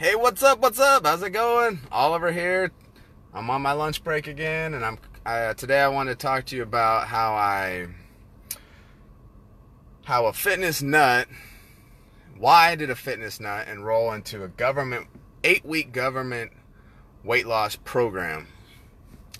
Hey, what's up? What's up? How's it going? Oliver here. I'm on my lunch break again, and I'm uh, today. I want to talk to you about how I, how a fitness nut. Why did a fitness nut enroll into a government eight week government weight loss program?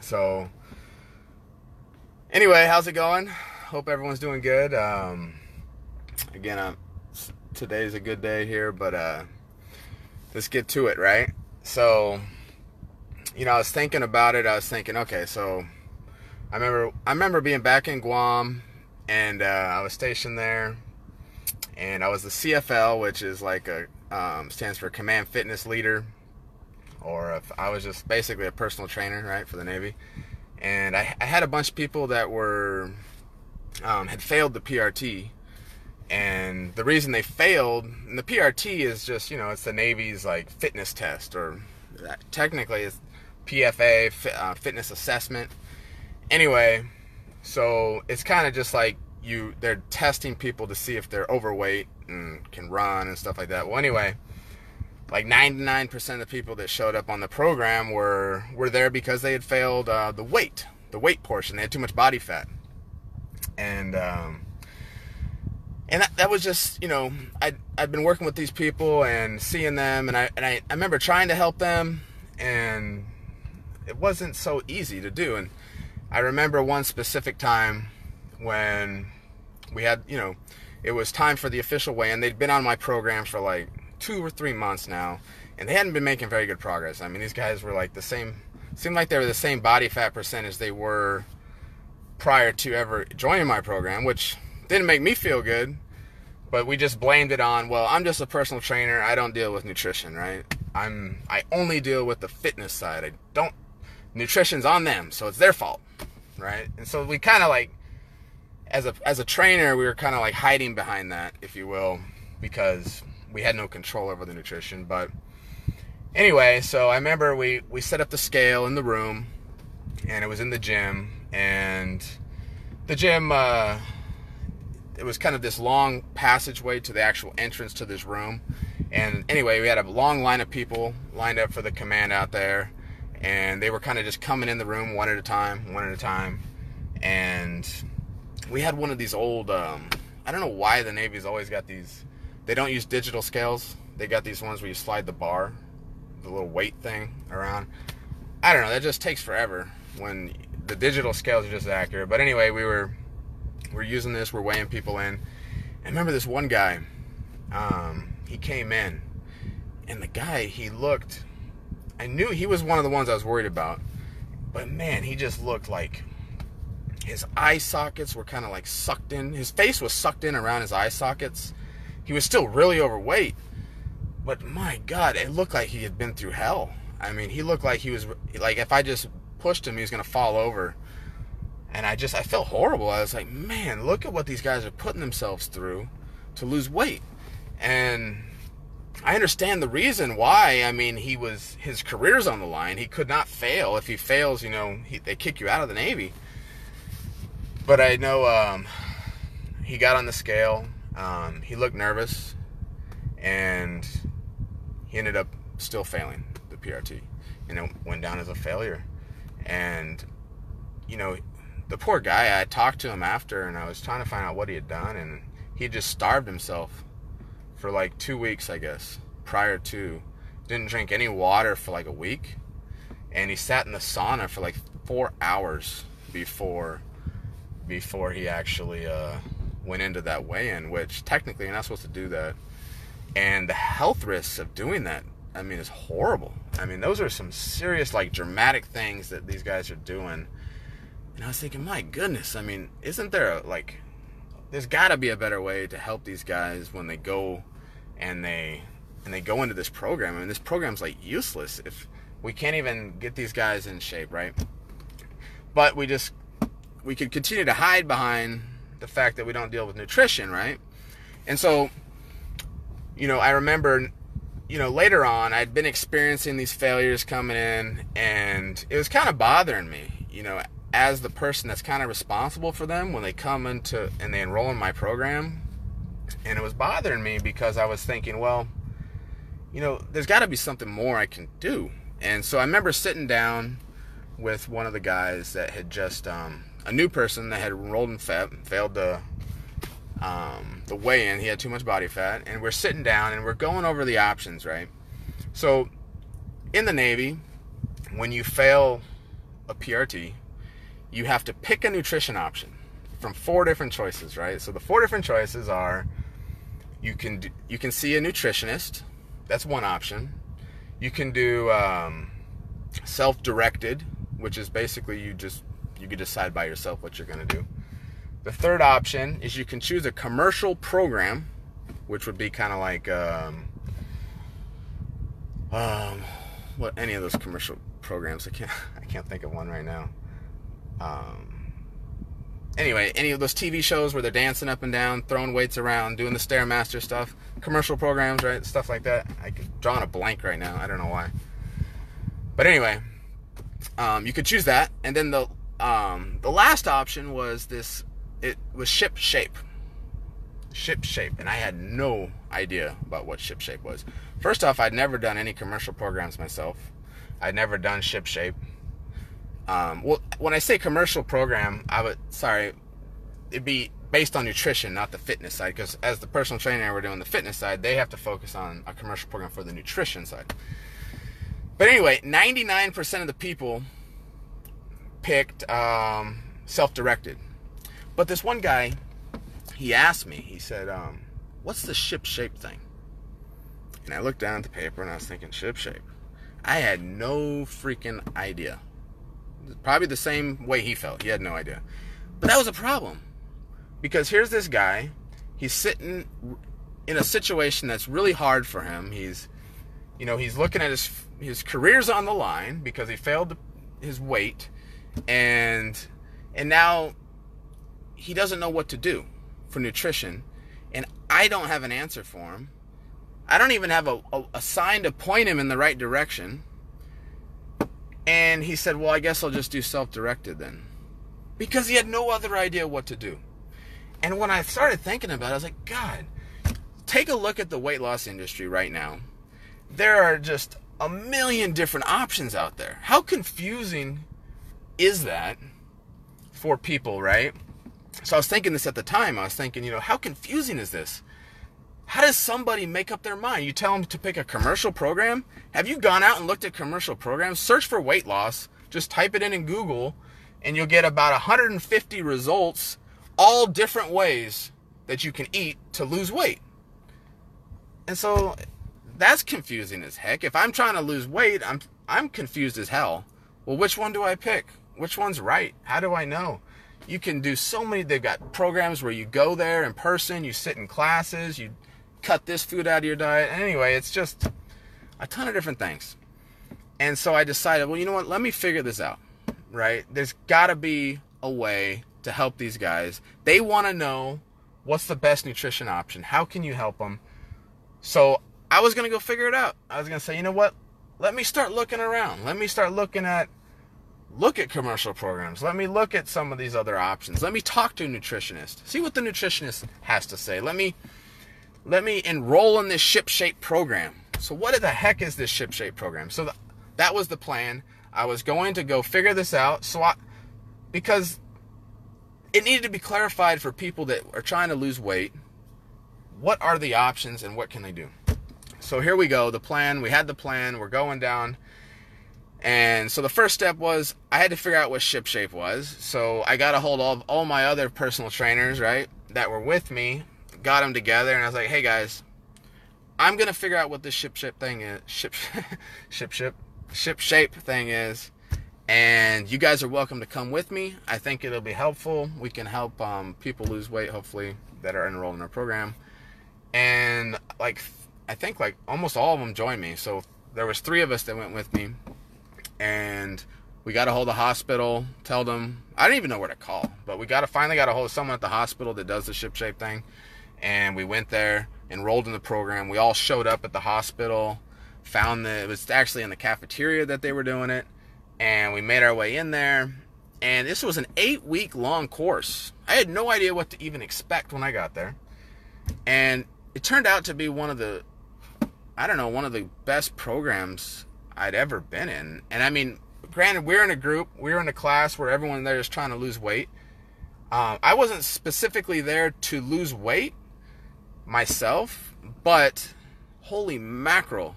So, anyway, how's it going? Hope everyone's doing good. Um, again, today's a good day here, but uh, let's get to it, right? So, you know, I was thinking about it. I was thinking, okay, so I remember I remember being back in Guam, and uh, I was stationed there, and I was the CFL, which is like a um, stands for Command Fitness Leader, or if I was just basically a personal trainer, right, for the Navy, and I, I had a bunch of people that were um, had failed the PRT and the reason they failed, and the PRT is just, you know, it's the Navy's like fitness test, or technically it's PFA, uh, fitness assessment. Anyway, so it's kind of just like you, they're testing people to see if they're overweight and can run and stuff like that. Well, anyway, like 99% of the people that showed up on the program were were there because they had failed uh, the weight, the weight portion. They had too much body fat, and um, and that, that was just you know I I'd been working with these people and seeing them and I and I, I remember trying to help them and it wasn't so easy to do. And I remember one specific time when we had you know it was time for the official weigh and they'd been on my program for like two or three months now and they hadn't been making very good progress. I mean these guys were like the same seemed like they were the same body fat percentage they were prior to ever joining my program which didn't make me feel good but we just blamed it on well i'm just a personal trainer. I don't deal with nutrition right? I'm i only deal with the fitness side. I don't nutrition's on them so it's their fault right? And so we kind of like as a as a trainer we were kind of like hiding behind that if you will because we had no control over the nutrition. But anyway so i remember we we set up the scale in the room and it was in the gym and the gym uh it was kind of this long passageway to the actual entrance to this room. And anyway, we had a long line of people lined up for the command out there, and they were kind of just coming in the room one at a time, one at a time. And we had one of these old, um, I don't know why the Navy's always got these, they don't use digital scales. They got these ones where you slide the bar, the little weight thing around. I don't know, that just takes forever when the digital scales are just accurate. But anyway, we were we're using this, we're weighing people in. I remember this one guy, um, he came in, and the guy, he looked, I knew he was one of the ones I was worried about, but man, he just looked like his eye sockets were kind of like sucked in. His face was sucked in around his eye sockets. He was still really overweight, but my God, it looked like he had been through hell. I mean, he looked like he was like if I just pushed him, he was gonna fall over and I just I felt horrible. I was like, man, look at what these guys are putting themselves through to lose weight. And I understand the reason why. I mean, he was his career's on the line. He could not fail. If he fails, you know, he, they kick you out of the Navy. But I know um, he got on the scale. Um, he looked nervous, and he ended up still failing the PRT, and it went down as a failure. And you know, the poor guy, I talked to him after and I was trying to find out what he had done and he just starved himself for like two weeks, I guess, prior to. Didn't drink any water for like a week. And he sat in the sauna for like four hours before before he actually uh, went into that weigh-in, which technically you're not supposed to do that. And the health risks of doing that, I mean, is horrible. I mean, those are some serious, like, dramatic things that these guys are doing and I was thinking, my goodness, I mean, isn't there a, like, there's got to be a better way to help these guys when they go and they and they go into this program. I mean, this program's like useless if we can't even get these guys in shape, right? But we just we could continue to hide behind the fact that we don't deal with nutrition, right? And so, you know, I remember, you know, later on, I'd been experiencing these failures coming in, and it was kind of bothering me, you know, as the person that's kind of responsible for them when they come into and they enroll in my program. And it was bothering me because I was thinking, well, you know, there's got to be something more I can do. And so I remember sitting down with one of the guys that had just um, a new person that had enrolled in FEP, failed the um, the weigh-in. He had too much body fat, and we're sitting down and we're going over the options, right? So, in the Navy, when you fail a PRT, you have to pick a nutrition option from four different choices, right? So the four different choices are you can do, you can see a nutritionist. That's one option. You can do um, self-directed, which is basically you just you can decide by yourself what you're going to do. The third option is you can choose a commercial program, which would be kind of like um, um, what any of those commercial programs. I can't I can't think of one right now. Um, anyway, any of those TV shows where they're dancing up and down, throwing weights around, doing the stairmaster stuff, commercial programs, right, stuff like that. I could draw on a blank right now. I don't know why. But anyway, um, you could choose that, and then the um, the last option was this. It was ship shape. Ship shape, and I had no idea about what ship shape was. First off, I'd never done any commercial programs myself. I'd never done ship shape. Um, well, when I say commercial program, I would sorry, it'd be based on nutrition, not the fitness side. Because as the personal trainer, we're doing the fitness side. They have to focus on a commercial program for the nutrition side. But anyway, 99% of the people picked um, self-directed. But this one guy, he asked me. He said, um, "What's the ship shape thing?" And I looked down at the paper and I was thinking, "Ship shape." I had no freaking idea. Probably the same way he felt. He had no idea. But that was a problem. Because here's this guy, he's sitting in a situation that's really hard for him. He's you know, he's looking at his his career's on the line because he failed his weight and and now he doesn't know what to do for nutrition and I don't have an answer for him. I don't even have a, a, a sign to point him in the right direction. And he said, Well, I guess I'll just do self directed then. Because he had no other idea what to do. And when I started thinking about it, I was like, God, take a look at the weight loss industry right now. There are just a million different options out there. How confusing is that for people, right? So I was thinking this at the time. I was thinking, you know, how confusing is this? How does somebody make up their mind? You tell them to pick a commercial program? Have you gone out and looked at commercial programs? Search for weight loss. Just type it in in Google and you'll get about 150 results, all different ways that you can eat to lose weight. And so that's confusing as heck. If I'm trying to lose weight, I'm I'm confused as hell. Well, which one do I pick? Which one's right? How do I know? You can do so many. They've got programs where you go there in person, you sit in classes, you cut this food out of your diet. Anyway, it's just a ton of different things. And so I decided, well, you know what? Let me figure this out, right? There's got to be a way to help these guys. They want to know what's the best nutrition option. How can you help them? So I was to go figure it out. I was to say, you know what? Let me start looking around. Let me start looking at look at commercial programs. Let me look at some of these other options. Let me talk to a nutritionist. See what the nutritionist has to say. Let me let me enroll in this ship shape program. So what the heck is this ship shape program? So the, that was the plan. I was going to go figure this out. So I, because it needed to be clarified for people that are trying to lose weight. What are the options and what can they do? So here we go. The plan. We had the plan. We're going down. And so the first step was I had to figure out what ship shape was. So I got a hold of all my other personal trainers, right, that were with me got them together, and I was like, "Hey guys, I'm gonna figure out what this ship ship thing is, ship ship ship ship shape thing is, and you guys are welcome to come with me. I think it'll be helpful. We can help um, people lose weight, hopefully, that are enrolled in our program. And like, I think like almost all of them joined me. So there was three of us that went with me, and we got a hold of the hospital. Tell them I didn't even know where to call, but we got to finally got a hold of someone at the hospital that does the ship shape thing and we went there, enrolled in the program. We all showed up at the hospital, found that it was actually in the cafeteria that they were doing it, and we made our way in there. And this was an eight week long course. I had no idea what to even expect when I got there. And it turned out to be one of the I don't know, one of the best programs I'd ever been in. And I mean, granted, we're in a group, we're in a class where everyone there is trying to lose weight. Um, I wasn't specifically there to lose weight myself, but holy mackerel,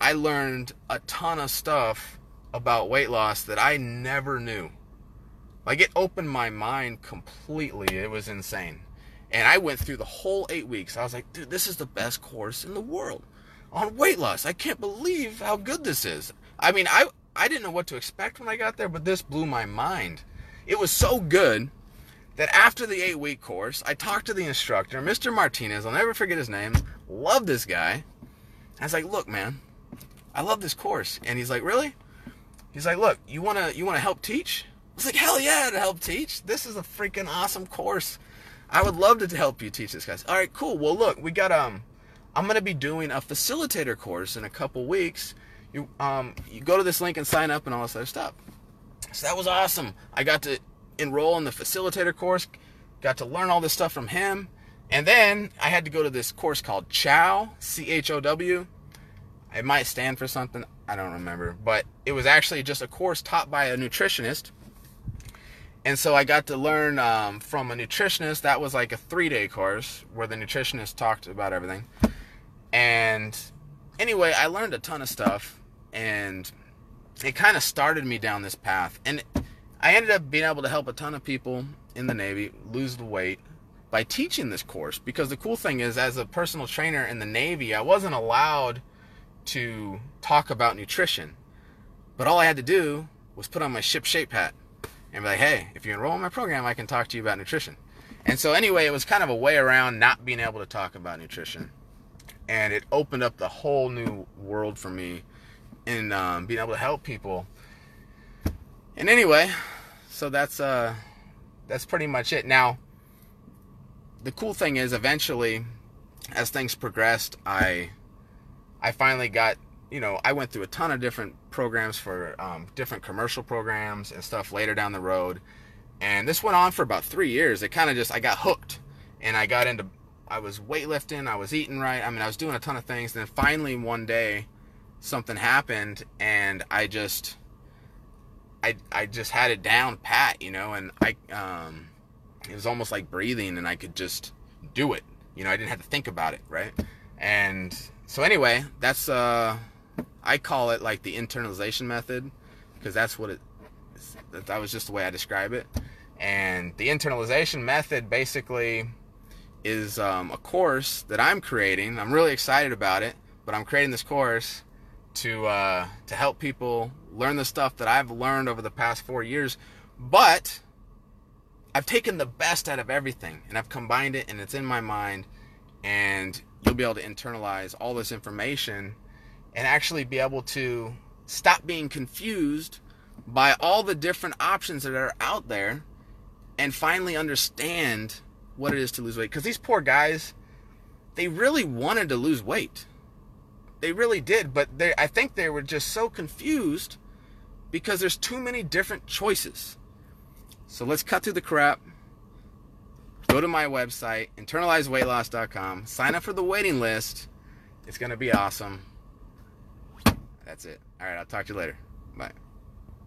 I learned a ton of stuff about weight loss that I never knew. Like it opened my mind completely. It was insane. And I went through the whole eight weeks. I was like, dude, this is the best course in the world on weight loss. I can't believe how good this is. I mean, I I didn't know what to expect when I got there, but this blew my mind. It was so good that after the eight week course, I talked to the instructor, Mr. Martinez. I'll never forget his name. Love this guy. I was like, look, man, I love this course. And he's like, really? He's like, look, you wanna you wanna help teach? I was like, hell yeah, to help teach. This is a freaking awesome course. I would love to help you teach this, guys. All right, cool. Well, look, we got um, I'm gonna be doing a facilitator course in a couple weeks. You um, you go to this link and sign up and all this other stuff. So that was awesome. I got to enroll in the facilitator course, got to learn all this stuff from him, and then I had to go to this course called Chow, C H O W. It might stand for something, I don't remember, but it was actually just a course taught by a nutritionist and so I got to learn um, from a nutritionist. That was like a three day course where the nutritionist talked about everything. And anyway, I learned a ton of stuff and it kind of started me down this path. And I ended up being able to help a ton of people in the Navy lose the weight by teaching this course. Because the cool thing is, as a personal trainer in the Navy, I wasn't allowed to talk about nutrition. But all I had to do was put on my ship shape hat and be like, hey, if you enroll in my program, I can talk to you about nutrition. And so, anyway, it was kind of a way around not being able to talk about nutrition. And it opened up the whole new world for me in um, being able to help people. And anyway, so that's uh, that's pretty much it. Now, the cool thing is, eventually, as things progressed, I I finally got you know, I went through a ton of different programs for um, different commercial programs and stuff later down the road. And this went on for about three years. It kind of just, I got hooked and I got into, I was weightlifting, I was eating right. I mean, I was doing a ton of things. And then finally one day something happened and I just, I, I just had it down pat, you know, and I, um, it was almost like breathing and I could just do it. You know, I didn't have to think about it, right? And so anyway, that's, uh, I call it like the internalization method because that's what it that was just the way I describe it. And the internalization method basically is um, a course that I'm creating. I'm really excited about it, but I'm creating this course to uh, to help people learn the stuff that I've learned over the past four years. But I've taken the best out of everything and I've combined it, and it's in my mind, and you'll be able to internalize all this information and actually be able to stop being confused by all the different options that are out there and finally understand what it is to lose weight. Because these poor guys, they really wanted to lose weight. They really did, but they I think they were just so confused because there's too many different choices. So let's cut through the crap. Go to my website, internalizeweightloss.com, sign up for the waiting list. It's going to be awesome. That's it. All right, I'll talk to you later. Bye.